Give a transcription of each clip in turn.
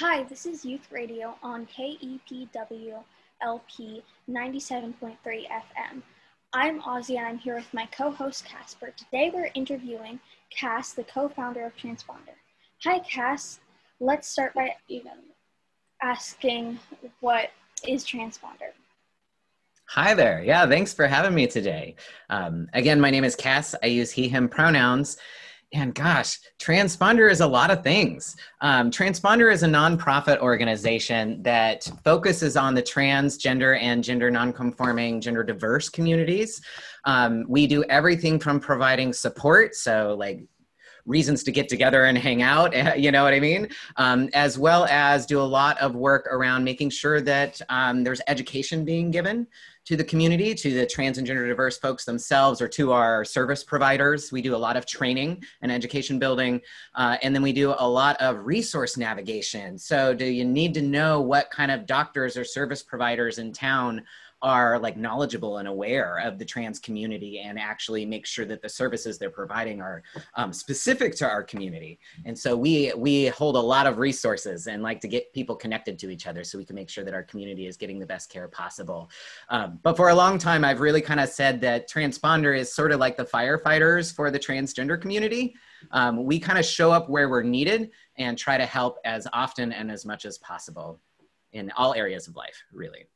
Hi, this is Youth Radio on KEPW LP 97.3 FM. I'm Ozy and I'm here with my co host Casper. Today we're interviewing Cass, the co founder of Transponder. Hi, Cass. Let's start by you know, asking what is Transponder? Hi there. Yeah, thanks for having me today. Um, again, my name is Cass. I use he, him pronouns. And gosh, Transponder is a lot of things. Um, Transponder is a nonprofit organization that focuses on the transgender and gender nonconforming, gender diverse communities. Um, we do everything from providing support, so like reasons to get together and hang out, you know what I mean? Um, as well as do a lot of work around making sure that um, there's education being given to the community, to the trans and gender diverse folks themselves, or to our service providers. We do a lot of training and education building, uh, and then we do a lot of resource navigation. So, do you need to know what kind of doctors or service providers in town are like knowledgeable and aware of the trans community and actually make sure that the services they're providing are um, specific to our community. And so we we hold a lot of resources and like to get people connected to each other so we can make sure that our community is getting the best care possible. Um, but for a long time i've really kind of said that transponder is sort of like the firefighters for the transgender community. Um, we kind of show up where we're needed and try to help as often and as much as possible in all areas of life really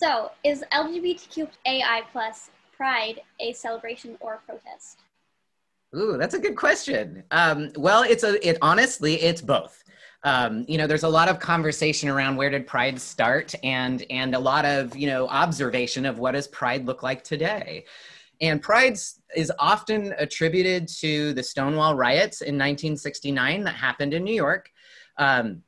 so, is LGBTQAI plus Pride a celebration or a protest? Ooh, that's a good question. Um, well, it's a it honestly, it's both. Um, you know, there's a lot of conversation around where did Pride start, and and a lot of you know observation of what does Pride look like today. And Pride is often attributed to the Stonewall riots in 1969 that happened in New York. Um,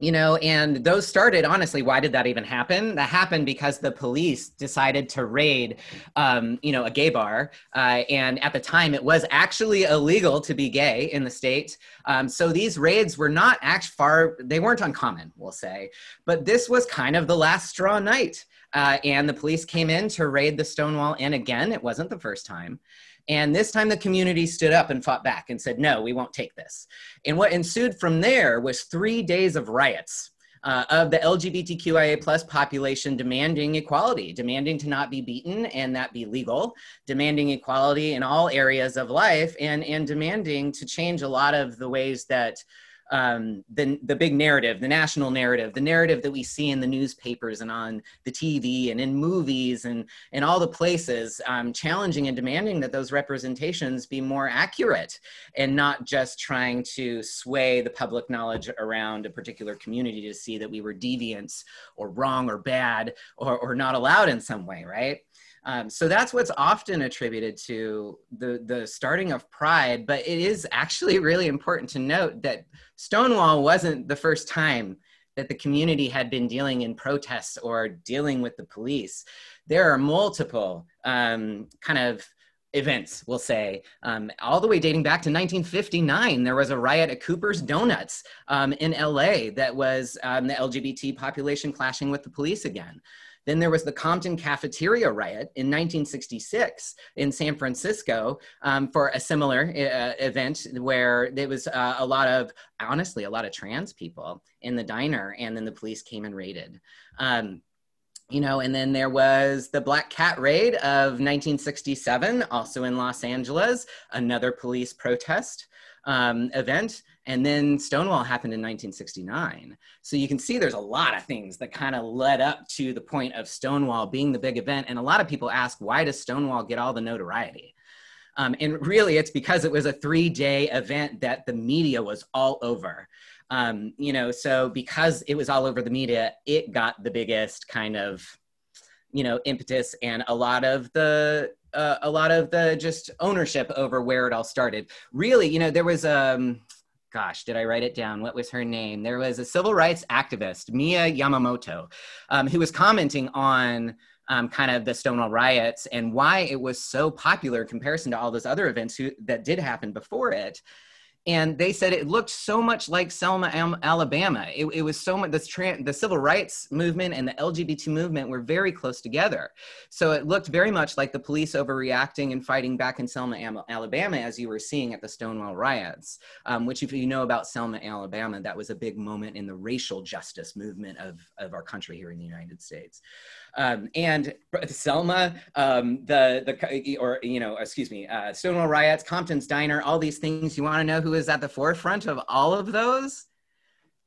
you know and those started honestly why did that even happen? That happened because the police decided to raid um, you know a gay bar uh, and at the time it was actually illegal to be gay in the state. Um, so these raids were not actually far they weren't uncommon we'll say. But this was kind of the last straw night uh, and the police came in to raid the stonewall inn again. It wasn't the first time and this time the community stood up and fought back and said, no, we won't take this. And what ensued from there was three days of riots. Uh, of the LGBTQIA plus population demanding equality, demanding to not be beaten and that be legal, demanding equality in all areas of life, and, and demanding to change a lot of the ways that um, the, the big narrative, the national narrative, the narrative that we see in the newspapers and on the TV and in movies and, and all the places, um, challenging and demanding that those representations be more accurate and not just trying to sway the public knowledge around a particular community to see that we were deviants or wrong or bad or, or not allowed in some way, right? Um, so that's what's often attributed to the, the starting of Pride, but it is actually really important to note that Stonewall wasn't the first time that the community had been dealing in protests or dealing with the police. There are multiple um, kind of events, we'll say, um, all the way dating back to 1959. There was a riot at Cooper's Donuts um, in LA that was um, the LGBT population clashing with the police again. Then there was the Compton Cafeteria Riot in 1966 in San Francisco um, for a similar uh, event where there was uh, a lot of, honestly, a lot of trans people in the diner, and then the police came and raided. Um, you know, and then there was the Black Cat Raid of 1967, also in Los Angeles, another police protest um, event. And then Stonewall happened in 1969. So you can see there's a lot of things that kind of led up to the point of Stonewall being the big event. And a lot of people ask, why does Stonewall get all the notoriety? Um, and really, it's because it was a three day event that the media was all over. Um, you know, so because it was all over the media, it got the biggest kind of, you know, impetus and a lot of the uh, a lot of the just ownership over where it all started. Really, you know, there was um gosh, did I write it down? What was her name? There was a civil rights activist, Mia Yamamoto, um, who was commenting on um, kind of the Stonewall riots and why it was so popular in comparison to all those other events who, that did happen before it. And they said it looked so much like Selma, Alabama. It, it was so much the, the civil rights movement and the LGBT movement were very close together. So it looked very much like the police overreacting and fighting back in Selma, Alabama, as you were seeing at the Stonewall riots. Um, which, if you know about Selma, Alabama, that was a big moment in the racial justice movement of of our country here in the United States. Um, and Selma, um, the the or you know, excuse me, uh, Stonewall riots, Compton's Diner, all these things. You want to know who is at the forefront of all of those?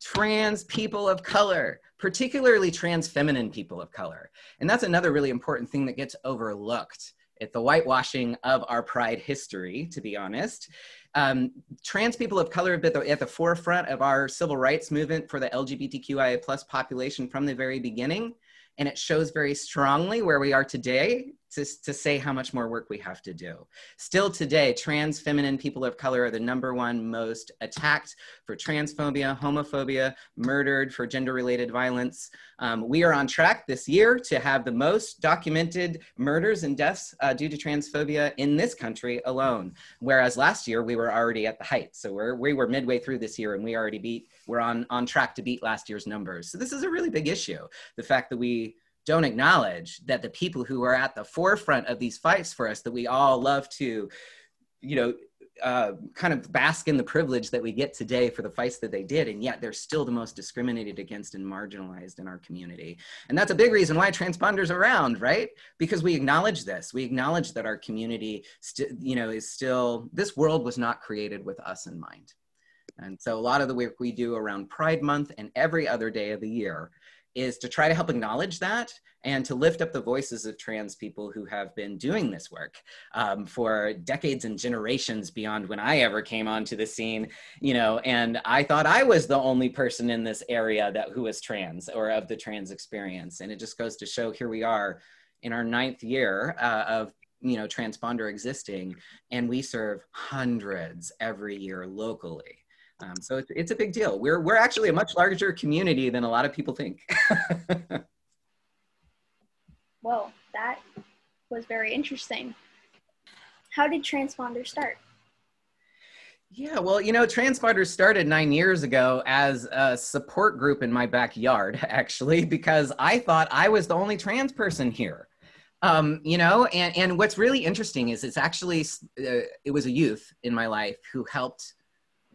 Trans people of color, particularly trans feminine people of color, and that's another really important thing that gets overlooked at the whitewashing of our pride history. To be honest. Um, trans people of color have been at the forefront of our civil rights movement for the LGBTQIA plus population from the very beginning and it shows very strongly where we are today to, to say how much more work we have to do. Still today, trans feminine people of color are the number one most attacked for transphobia, homophobia, murdered for gender related violence. Um, we are on track this year to have the most documented murders and deaths uh, due to transphobia in this country alone. Whereas last year we were already at the height. So we're, we were midway through this year and we already beat, we're on, on track to beat last year's numbers. So this is a really big issue. The fact that we don't acknowledge that the people who are at the forefront of these fights for us that we all love to you know uh, kind of bask in the privilege that we get today for the fights that they did, and yet they're still the most discriminated against and marginalized in our community. And that's a big reason why transponders are around, right? Because we acknowledge this. We acknowledge that our community, st- you know, is still this world was not created with us in mind. And so a lot of the work we do around Pride Month and every other day of the year is to try to help acknowledge that and to lift up the voices of trans people who have been doing this work um, for decades and generations beyond when I ever came onto the scene, you know, and I thought I was the only person in this area that who was trans or of the trans experience. And it just goes to show here we are in our ninth year uh, of you know transponder existing and we serve hundreds every year locally um, so it's, it's a big deal. We're, we're actually a much larger community than a lot of people think. well, that was very interesting. How did Transponder start? Yeah, well, you know, Transponder started nine years ago as a support group in my backyard, actually, because I thought I was the only trans person here. Um, you know, and, and what's really interesting is it's actually, uh, it was a youth in my life who helped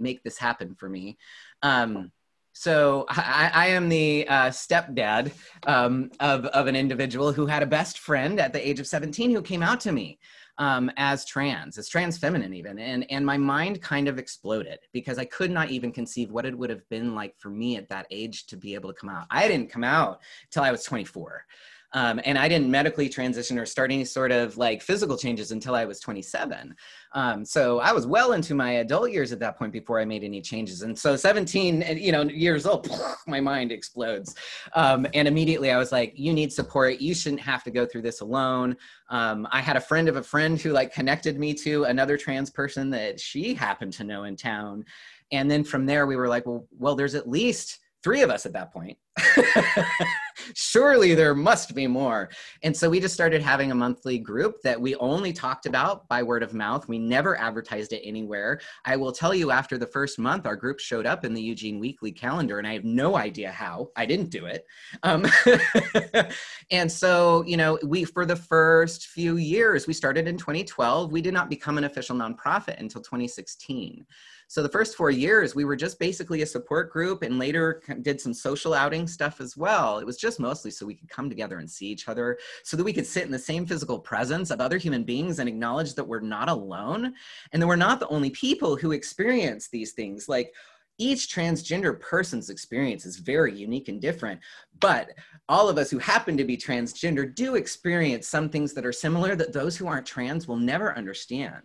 make this happen for me. Um, so I, I, am the uh, stepdad um, of, of an individual who had a best friend at the age of 17 who came out to me um, as trans, as trans feminine even. And, and my mind kind of exploded because I could not even conceive what it would have been like for me at that age to be able to come out. I didn't come out until I was 24. Um, and I didn't medically transition or start any sort of like physical changes until I was 27. Um, so I was well into my adult years at that point before I made any changes. And so 17, you know, years old, my mind explodes. Um, and immediately I was like, you need support. You shouldn't have to go through this alone. Um, I had a friend of a friend who like connected me to another trans person that she happened to know in town. And then from there we were like, well, well, there's at least three of us at that point. Surely there must be more. And so we just started having a monthly group that we only talked about by word of mouth. We never advertised it anywhere. I will tell you, after the first month, our group showed up in the Eugene Weekly calendar, and I have no idea how. I didn't do it. Um, and so, you know, we, for the first few years, we started in 2012. We did not become an official nonprofit until 2016. So the first four years, we were just basically a support group and later did some social outing stuff as well. It was just mostly so we could come together and see each other, so that we could sit in the same physical presence of other human beings and acknowledge that we're not alone and that we're not the only people who experience these things. Like, each transgender person's experience is very unique and different but all of us who happen to be transgender do experience some things that are similar that those who aren't trans will never understand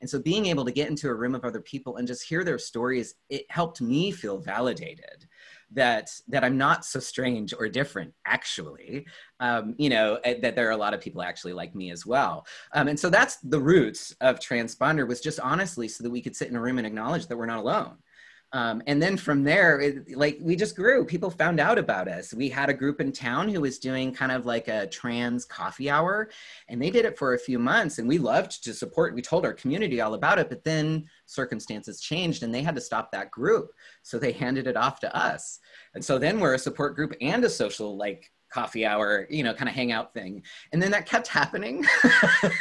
and so being able to get into a room of other people and just hear their stories, it helped me feel validated that that I'm not so strange or different actually. Um, you know, eh, that there are a lot of people actually like me as well. Um, and so that's the roots of transponder was just honestly so that we could sit in a room and acknowledge that we're not alone. Um, and then from there, it, like we just grew. People found out about us. We had a group in town who was doing kind of like a trans coffee hour, and they did it for a few months. And we loved to support. We told our community all about it, but then circumstances changed, and they had to stop that group. So they handed it off to us. And so then we're a support group and a social like coffee hour, you know, kind of hangout thing. And then that kept happening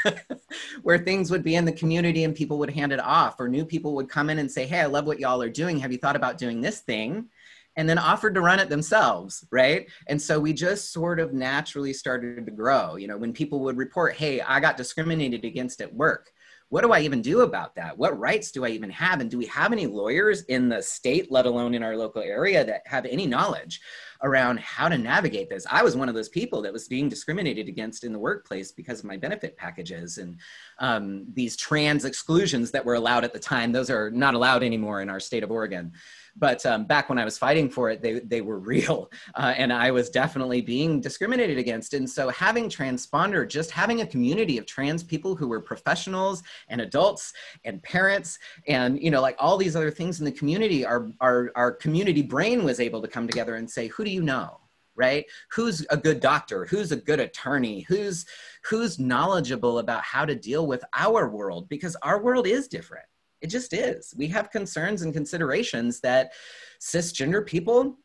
where things would be in the community and people would hand it off, or new people would come in and say, Hey, I love what y'all are doing. Have you thought about doing this thing? And then offered to run it themselves, right? And so we just sort of naturally started to grow. You know, when people would report, Hey, I got discriminated against at work what do I even do about that? What rights do I even have? And do we have any lawyers in the state, let alone in our local area, that have any knowledge around how to navigate this? I was one of those people that was being discriminated against in the workplace because of my benefit packages and um, these trans exclusions that were allowed at the time. Those are not allowed anymore in our state of Oregon. But um, back when I was fighting for it, they, they were real. Uh, and I was definitely being discriminated against. And so having Transponder, just having a community of trans people who were professionals and adults and parents and, you know, like all these other things in the community, our, our, our community brain was able to come together and say, who do you know? right who's a good doctor who's a good attorney who's who's knowledgeable about how to deal with our world because our world is different it just is. We have concerns and considerations that cisgender people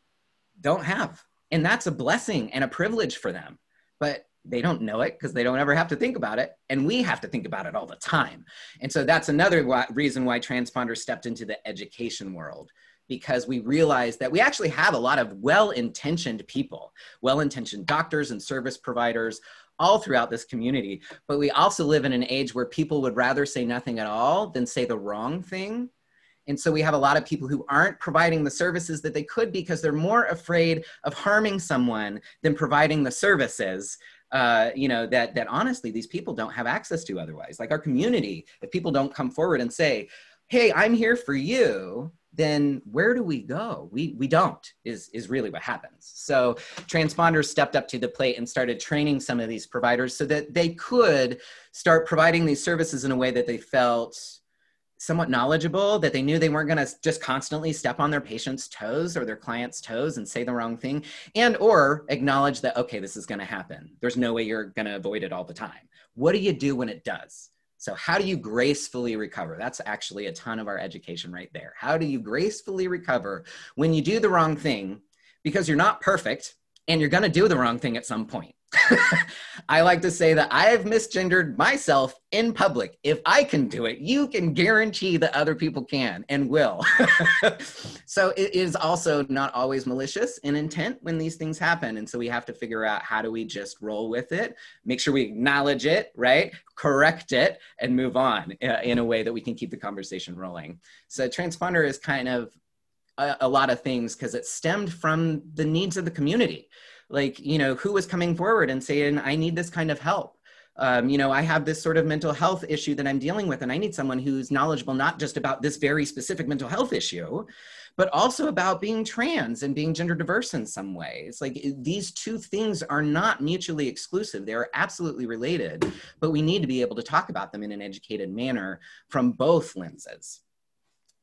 don't have. And that's a blessing and a privilege for them. But they don't know it because they don't ever have to think about it. And we have to think about it all the time. And so that's another reason why Transponder stepped into the education world because we realized that we actually have a lot of well intentioned people, well intentioned doctors and service providers all throughout this community. But we also live in an age where people would rather say nothing at all than say the wrong thing. And so we have a lot of people who aren't providing the services that they could because they're more afraid of harming someone than providing the services. Uh, you know that that honestly these people don't have access to otherwise. Like our community, if people don't come forward and say, "Hey, I'm here for you," then where do we go? We, we don't, is, is really what happens. So transponders stepped up to the plate and started training some of these providers so that they could start providing these services in a way that they felt somewhat knowledgeable, that they knew they weren't going to just constantly step on their patient's toes or their client's toes and say the wrong thing, and or acknowledge that, okay, this is going to happen. There's no way you're going to avoid it all the time. What do you do when it does? So, how do you gracefully recover? That's actually a ton of our education right there. How do you gracefully recover when you do the wrong thing because you're not perfect and you're going to do the wrong thing at some point? I like to say that I have misgendered myself in public. If I can do it, you can guarantee that other people can and will. so it is also not always malicious in intent when these things happen. And so we have to figure out how do we just roll with it, make sure we acknowledge it, right? Correct it and move on uh, in a way that we can keep the conversation rolling. So transponder is kind of a, a lot of things because it stemmed from the needs of the community like you know who was coming forward and saying i need this kind of help. Um, you know i have this sort of mental health issue that i'm dealing with and i need someone who's knowledgeable not just about this very specific mental health issue but also about being trans and being gender diverse in some ways. Like these two things are not mutually exclusive. They are absolutely related but we need to be able to talk about them in an educated manner from both lenses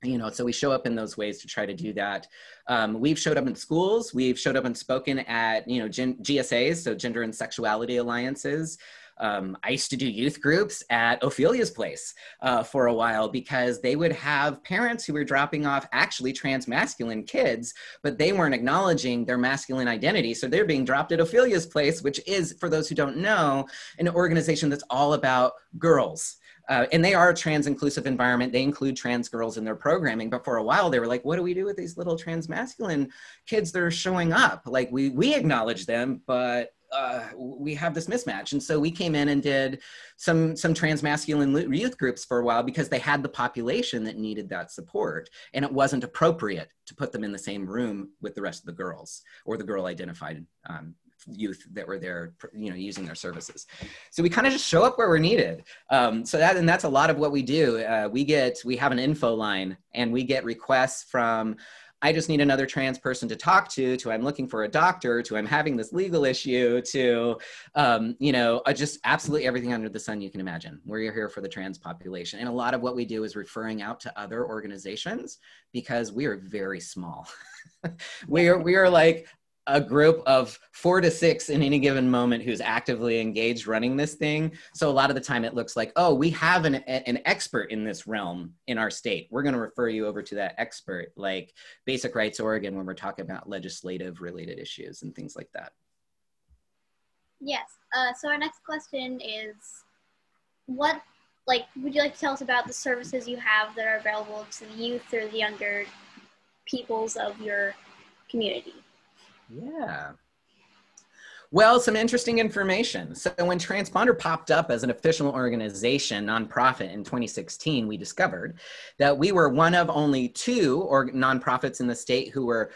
you know so we show up in those ways to try to do that. Um, we've showed up in schools. We've showed up and spoken at you know gen- gsas so gender and sexuality alliances. Um, I used to do youth groups at Ophelia's place uh, for a while because they would have parents who were dropping off actually trans masculine kids, but they weren't acknowledging their masculine identity. So they're being dropped at Ophelia's place, which is, for those who don't know, an organization that's all about girls uh, and they are a trans inclusive environment. They include trans girls in their programming. But for a while, they were like, what do we do with these little trans masculine kids that are showing up? Like, we, we acknowledge them, but uh, we have this mismatch. And so we came in and did some, some trans masculine youth groups for a while because they had the population that needed that support. And it wasn't appropriate to put them in the same room with the rest of the girls or the girl identified um, youth that were there, you know, using their services. So we kind of just show up where we're needed. Um, so that and that's a lot of what we do. Uh, we get we have an info line, and we get requests from I just need another trans person to talk to, to I'm looking for a doctor, to I'm having this legal issue, to, um, you know, uh, just absolutely everything under the sun you can imagine. We're here for the trans population. And a lot of what we do is referring out to other organizations because we are very small. we are, we are like a group of four to six in any given moment who's actively engaged running this thing. So a lot of the time it looks like, oh, we have an, an expert in this realm in our state. We're going to refer you over to that expert, like Basic Rights Oregon, when we're talking about legislative related issues and things like that. Yes. Uh, so our next question is what, like, would you like to tell us about the services you have that are available to the youth or the younger peoples of your community? Yeah. Well, some interesting information. So when Transponder popped up as an official organization, nonprofit in 2016, we discovered that we were one of only two or nonprofits in the state who were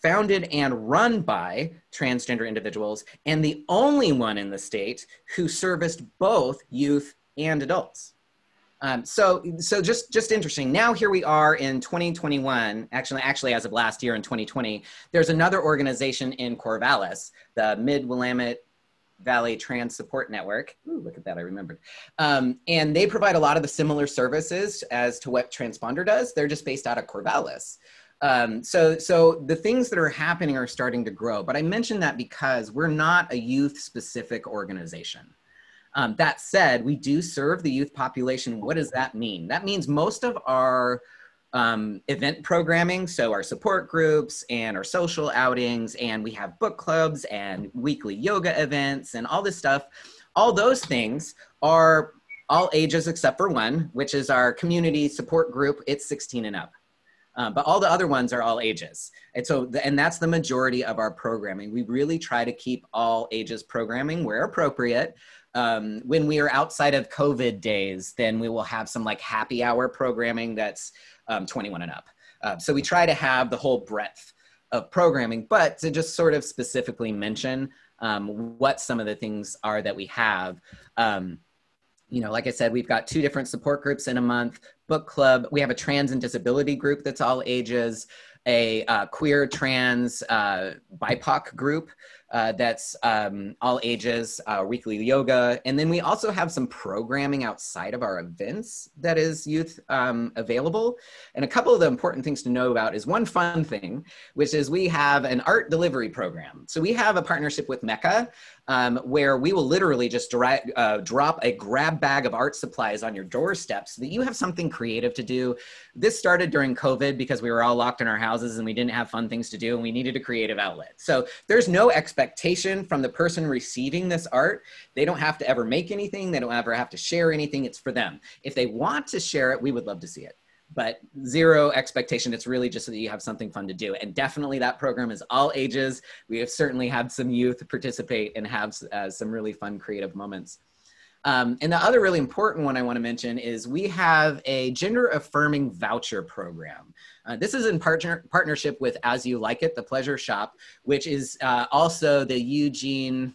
founded and run by transgender individuals, and the only one in the state who serviced both youth and adults. Um, so, so just just interesting. Now here we are in 2021. Actually, actually, as of last year in 2020, there's another organization in Corvallis, the Mid Willamette Valley Trans Support Network. Ooh, look at that, I remembered. Um, and they provide a lot of the similar services as to what Transponder does. They're just based out of Corvallis. Um, so, so the things that are happening are starting to grow. But I mentioned that because we're not a youth-specific organization. Um, that said, we do serve the youth population. What does that mean? That means most of our um, event programming, so our support groups and our social outings, and we have book clubs and weekly yoga events and all this stuff. All those things are all ages except for one, which is our community support group. It's 16 and up. Um, but all the other ones are all ages. And so, the, and that's the majority of our programming. We really try to keep all ages programming where appropriate um, when we are outside of COVID days, then we will have some like happy hour programming that's um, 21 and up. Uh, so we try to have the whole breadth of programming, but to just sort of specifically mention um, what some of the things are that we have. Um, you know, like I said, we've got two different support groups in a month, book club. We have a trans and disability group that's all ages, a uh, queer, trans, uh, BIPOC group uh, that's um, all ages, uh, weekly yoga. And then we also have some programming outside of our events that is youth um, available. And a couple of the important things to know about is one fun thing, which is we have an art delivery program. So we have a partnership with Mecca um, where we will literally just uh, drop a grab bag of art supplies on your doorstep so that you have something creative to do. This started during COVID because we were all locked in our houses and we didn't have fun things to do and we needed a creative outlet. So there's no expectation from the person receiving this art. They don't have to ever make anything, they don't ever have to share anything. It's for them. If they want to share it, we would love to see it but zero expectation. It's really just so that you have something fun to do. And definitely that program is all ages. We have certainly had some youth participate and have uh, some really fun creative moments. Um, and the other really important one I want to mention is we have a gender affirming voucher program. Uh, this is in partner, partnership with As You Like It, the Pleasure Shop, which is uh, also the Eugene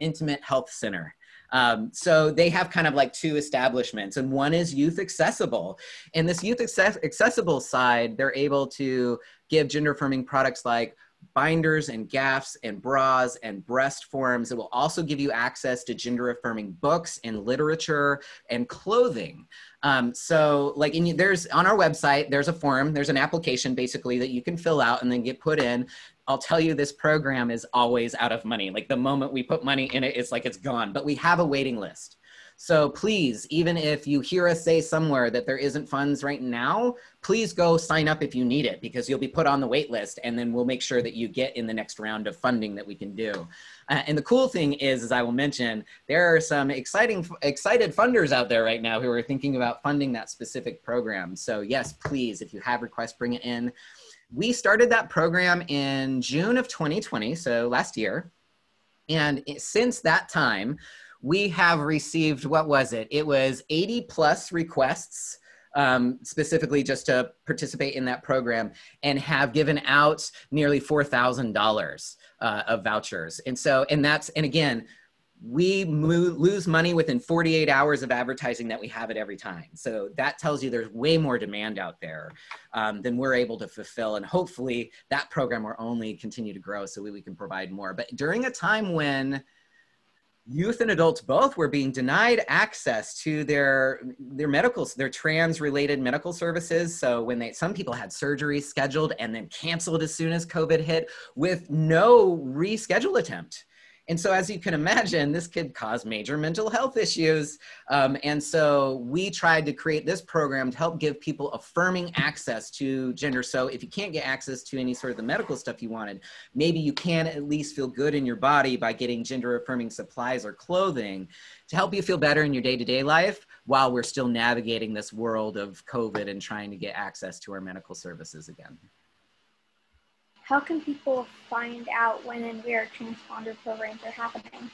Intimate Health Center. Um, so they have kind of like two establishments, and one is youth accessible. And this youth access- accessible side, they're able to give gender affirming products like binders and gaffs and bras and breast forms. It will also give you access to gender affirming books and literature and clothing. Um, so like in, there's on our website, there's a form, there's an application basically that you can fill out and then get put in. I'll tell you this program is always out of money. Like the moment we put money in it, it's like it's gone, but we have a waiting list. So please, even if you hear us say somewhere that there isn't funds right now, please go sign up if you need it because you'll be put on the wait list and then we'll make sure that you get in the next round of funding that we can do. Uh, and the cool thing is, as I will mention, there are some exciting, excited funders out there right now who are thinking about funding that specific program. So yes, please, if you have requests, bring it in. We started that program in June of 2020, so last year. And since that time, we have received, what was it? It was 80 plus requests. Um, specifically just to participate in that program and have given out nearly $4,000 uh, of vouchers. And so, and that's, and again, we lose money within 48 hours of advertising that we have it every time. So that tells you there's way more demand out there um, than we're able to fulfill. And hopefully that program will only continue to grow so we, we can provide more. But during a time when youth and adults both were being denied access to their their medical their trans related medical services. So when they some people had surgery scheduled and then canceled as soon as covid hit with no reschedule attempt and so, as you can imagine, this could cause major mental health issues. Um, and so, we tried to create this program to help give people affirming access to gender. So, if you can't get access to any sort of the medical stuff you wanted, maybe you can at least feel good in your body by getting gender affirming supplies or clothing to help you feel better in your day to day life while we're still navigating this world of COVID and trying to get access to our medical services again how can people find out when and where transponder programs are happening?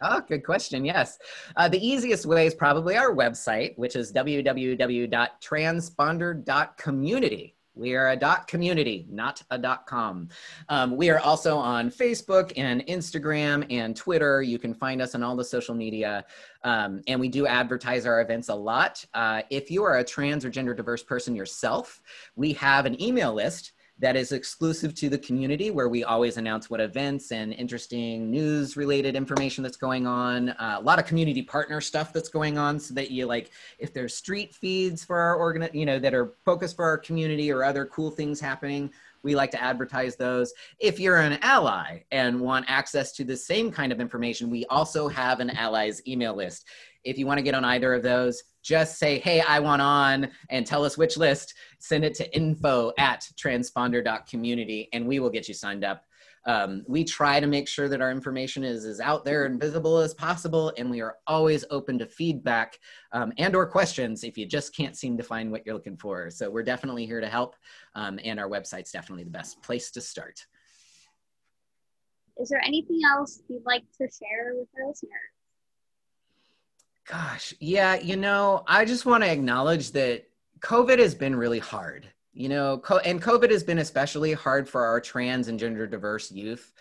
Oh, good question. Yes. Uh, the easiest way is probably our website, which is www.transponder.community. We are a dot community, not a dot com. Um, we are also on Facebook and Instagram and Twitter. You can find us on all the social media. Um, and we do advertise our events a lot. Uh, if you are a trans or gender diverse person yourself, we have an email list that is exclusive to the community where we always announce what events and interesting news related information that's going on uh, a lot of community partner stuff that's going on so that you like if there's street feeds for our organ you know that are focused for our community or other cool things happening we like to advertise those. If you're an ally and want access to the same kind of information, we also have an allies email list. If you want to get on either of those, just say, hey, I want on and tell us which list. Send it to info at transponder.community and we will get you signed up. Um, we try to make sure that our information is as out there and visible as possible, and we are always open to feedback um, and or questions if you just can't seem to find what you're looking for. So we're definitely here to help, um, and our website's definitely the best place to start. Is there anything else you'd like to share with our listeners? Gosh, yeah, you know, I just want to acknowledge that COVID has been really hard. You know, co- and COVID has been especially hard for our trans and gender diverse youth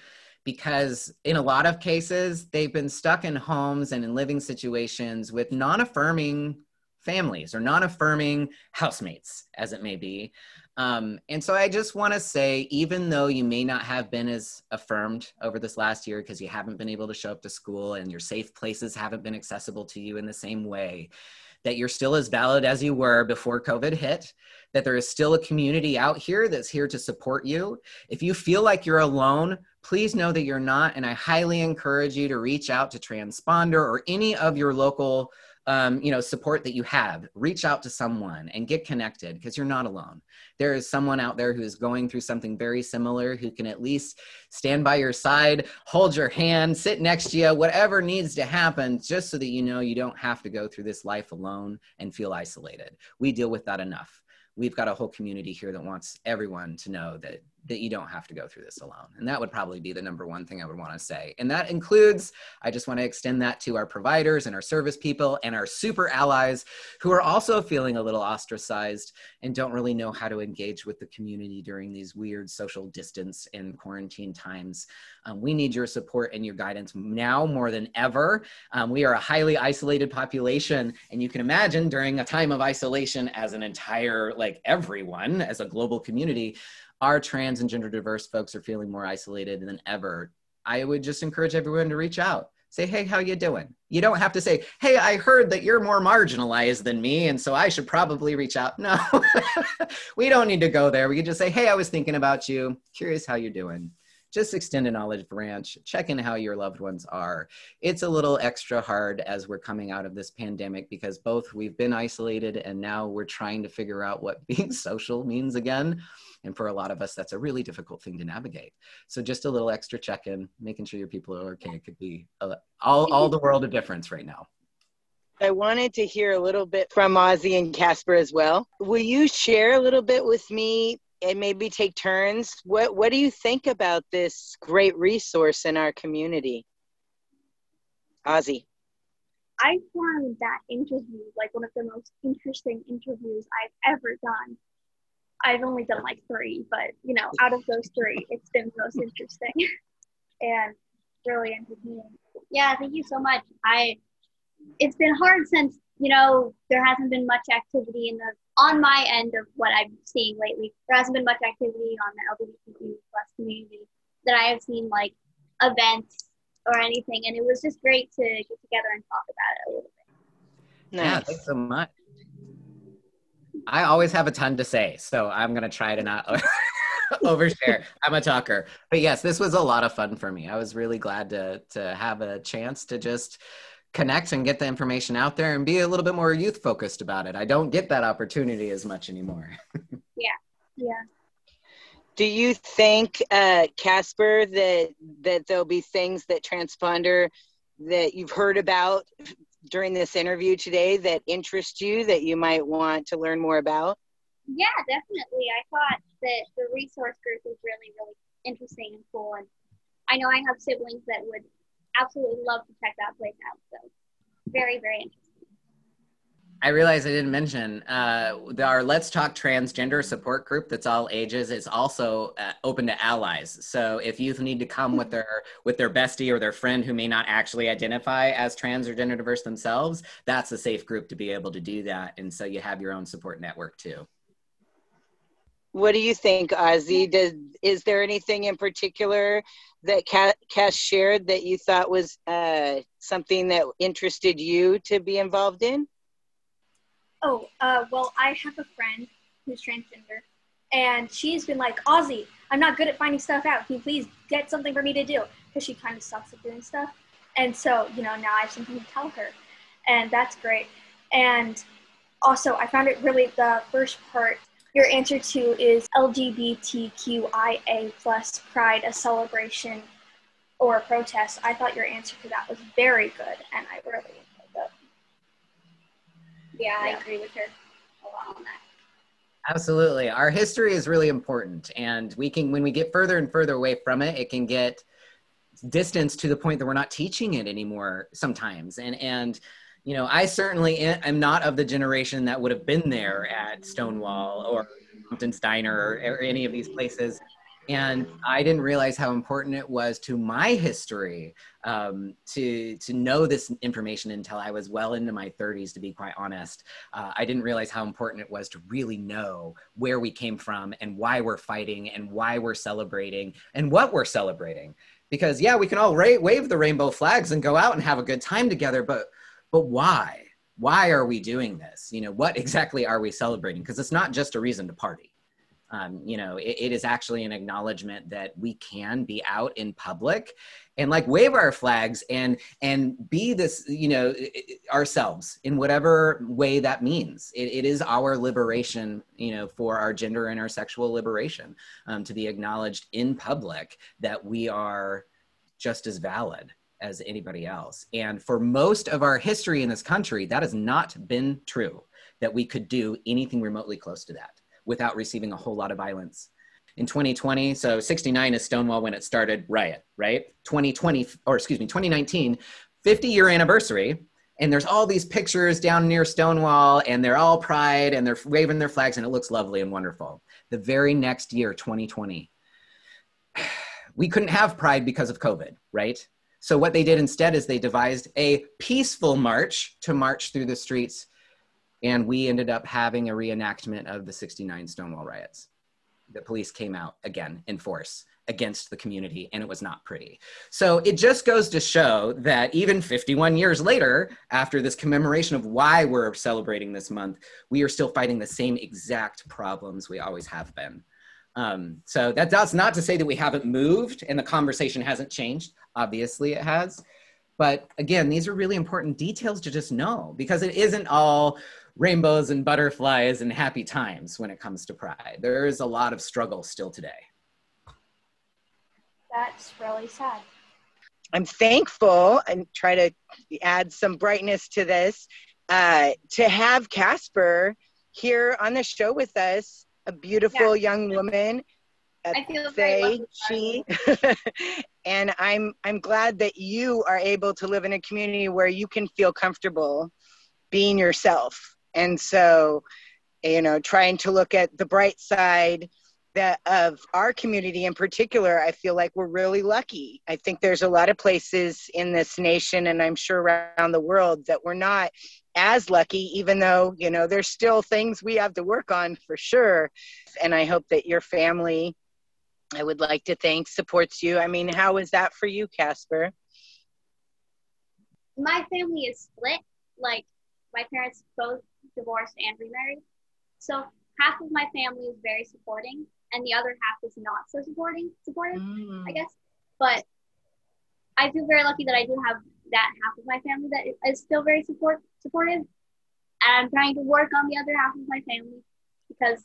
because in a lot of cases they've been stuck in homes and in living situations with non-affirming families or non-affirming housemates as it may be um, and so i just want to say even though you may not have been as affirmed over this last year because you haven't been able to show up to school and your safe places haven't been accessible to you in the same way that you're still as valid as you were before covid hit that there is still a community out here that's here to support you if you feel like you're alone please know that you're not and i highly encourage you to reach out to transponder or any of your local um, you know support that you have. Reach out to someone and get connected because you're not alone. There is someone out there who is going through something very similar who can at least stand by your side hold your hand sit next to you whatever needs to happen just so that you know you don't have to go through this life alone and feel isolated. We deal with that enough. We've got a whole community here that wants everyone to know that that you don't have to go through this alone. And that would probably be the number one thing I would want to say. And that includes, I just want to extend that to our providers and our service people and our super allies who are also feeling a little ostracized and don't really know how to engage with the community during these weird social distance and quarantine times. Um, we need your support and your guidance now more than ever. Um, we are a highly isolated population. And you can imagine during a time of isolation as an entire, like everyone, as a global community, our trans and gender diverse folks are feeling more isolated than ever i would just encourage everyone to reach out. Say hey how you doing? You don't have to say hey i heard that you're more marginalized than me and so i should probably reach out. No. We don't need to go there. We can just say hey i was thinking about you. Curious how you're doing just extend a knowledge branch, check in how your loved ones are. It's a little extra hard as we're coming out of this pandemic because both we've been isolated and now we're trying to figure out what being social means again. And for a lot of us, that's a really difficult thing to navigate. So just a little extra check in, making sure your people are okay, it could be a, all, all the world of difference right now. I wanted to hear a little bit from Ozy and Casper as well. Will you share a little bit with me and maybe take turns? What What do you think about this great resource in our community? Ozy. I found that interview like one of the most interesting interviews I've ever done. I've only done like three, but you know, out of those three, it's been the most interesting and really entertaining. Yeah, thank you so much. I it's been hard since you know there hasn't been much activity in the on my end of what I'm seeing lately. There hasn't been much activity on the LGBTQ plus community that I have seen like events or anything, and it was just great to get together and talk about it a little bit. Nice. Yeah, thanks so much. I always have a ton to say, so I'm gonna try to not overshare. I'm a talker, but yes, this was a lot of fun for me. I was really glad to to have a chance to just connect and get the information out there and be a little bit more youth focused about it. I don't get that opportunity as much anymore. yeah, yeah. Do you think, uh, Casper, that that there'll be things that transponder that you've heard about during this interview today that interest you that you might want to learn more about? Yeah, definitely. I thought that the resource group was really, really interesting and cool. And I know I have siblings that would absolutely love to check that place out. So very, very interesting. I realize I didn't mention uh, our Let's Talk Transgender support group that's all ages is also uh, open to allies. So if youth need to come with their with their bestie or their friend who may not actually identify as trans or gender diverse themselves, that's a safe group to be able to do that. And so you have your own support network too. What do you think, Ozy? Does is there anything in particular that Cass shared that you thought was uh, something that interested you to be involved in? Oh, uh, well, I have a friend who's transgender, and she's been like, Ozy, I'm not good at finding stuff out. Can you please get something for me to do? Because she kind of sucks at doing stuff. And so, you know, now I have something to tell her. And that's great. And also, I found it really the first part. Your answer to is LGBTQIA plus Pride a celebration or a protest. I thought your answer to that was very good, and I really yeah, I agree with her a lot on that. Absolutely. Our history is really important. And we can, when we get further and further away from it, it can get distance to the point that we're not teaching it anymore sometimes. And, and, you know, I certainly am not of the generation that would have been there at Stonewall or Compton's Diner or, any of these places and I didn't realize how important it was to my history um, to to know this information until I was well into my 30s. To be quite honest, uh, I didn't realize how important it was to really know where we came from and why we're fighting and why we're celebrating and what we're celebrating. Because yeah, we can all ra- wave the rainbow flags and go out and have a good time together, but but why? Why are we doing this? You know, what exactly are we celebrating? Because it's not just a reason to party um, you know it, it is actually an acknowledgement that we can be out in public and like wave our flags and and be this you know ourselves in whatever way that means it, it is our liberation you know for our gender and our sexual liberation um, to be acknowledged in public that we are just as valid as anybody else and for most of our history in this country that has not been true that we could do anything remotely close to that without receiving a whole lot of violence. In 2020, so 69 is Stonewall when it started riot, right? 2020, or excuse me, 2019, 50 year anniversary. And there's all these pictures down near Stonewall, and they're all pride and they're waving their flags, and it looks lovely and wonderful. The very next year, 2020, we couldn't have pride because of COVID, right? So what they did instead is they devised a peaceful march to march through the streets and we ended up having a reenactment of the 69 Stonewall riots. The police came out again in force against the community, and it was not pretty. So it just goes to show that even 51 years later, after this commemoration of why we're celebrating this month, we are still fighting the same exact problems we always have been. Um, so that, that's not to say that we haven't moved and the conversation hasn't changed. Obviously, it has. But again, these are really important details to just know because it isn't all rainbows and butterflies and happy times when it comes to pride. There is a lot of struggle still today. That's really sad. I'm thankful and try to add some brightness to this uh, to have Casper here on the show with us, a beautiful yeah. young woman. I feel they, she, and I'm I'm glad that you are able to live in a community where you can feel comfortable being yourself and so you know trying to look at the bright side that of our community in particular, I feel like we're really lucky. I think there's a lot of places in this nation and I'm sure around the world that we're not as lucky, even though, you know, there's still things we have to work on for sure. And I hope that your family, I would like to think, supports you. I mean, how is that for you, Casper? My family is split. Like, my parents both divorced and remarried. So half of my family is very supporting and the other half is not so supporting supportive, mm. I guess. But I feel very lucky that I do have that half of my family that is still very support supportive. And I'm trying to work on the other half of my family because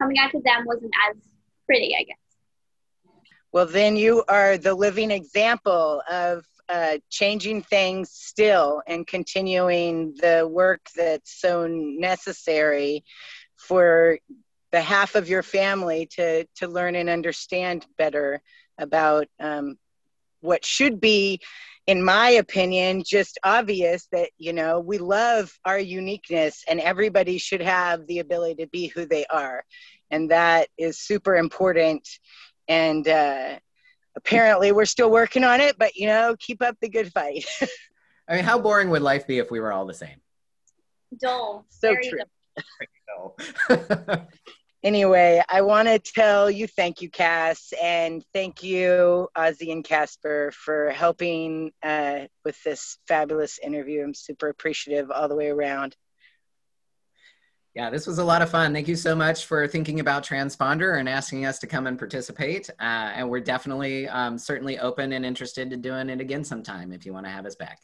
coming out to them wasn't as pretty, I guess. Well, then you are the living example of uh, changing things still and continuing the work that's so necessary for the half of your family to to learn and understand better about um, what should be in my opinion just obvious that you know we love our uniqueness and everybody should have the ability to be who they are. And that is super important. And uh, apparently we're still working on it but you know keep up the good fight. I mean how boring would life be if we were all the same? Dull so Very true. dull. anyway, I want to tell you thank you, Cass, and thank you, Ozy and Casper, for helping uh, with this fabulous interview. I'm super appreciative all the way around. Yeah, this was a lot of fun. Thank you so much for thinking about Transponder and asking us to come and participate. Uh, and we're definitely, um, certainly open and interested to doing it again sometime if you want to have us back.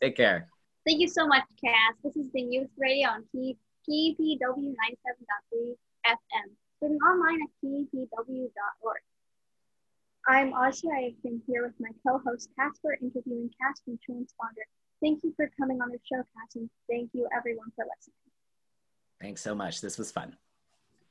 Take care. Thank you so much, Cass. This is the Youth Radio on KEPW 97.3 FM, streaming online at kepw.org. I'm Ozy. I have been here with my co-host Casper, interviewing Cass from Transponder. Thank you for coming on the show, Cass, and thank you everyone for listening. Thanks so much. This was fun.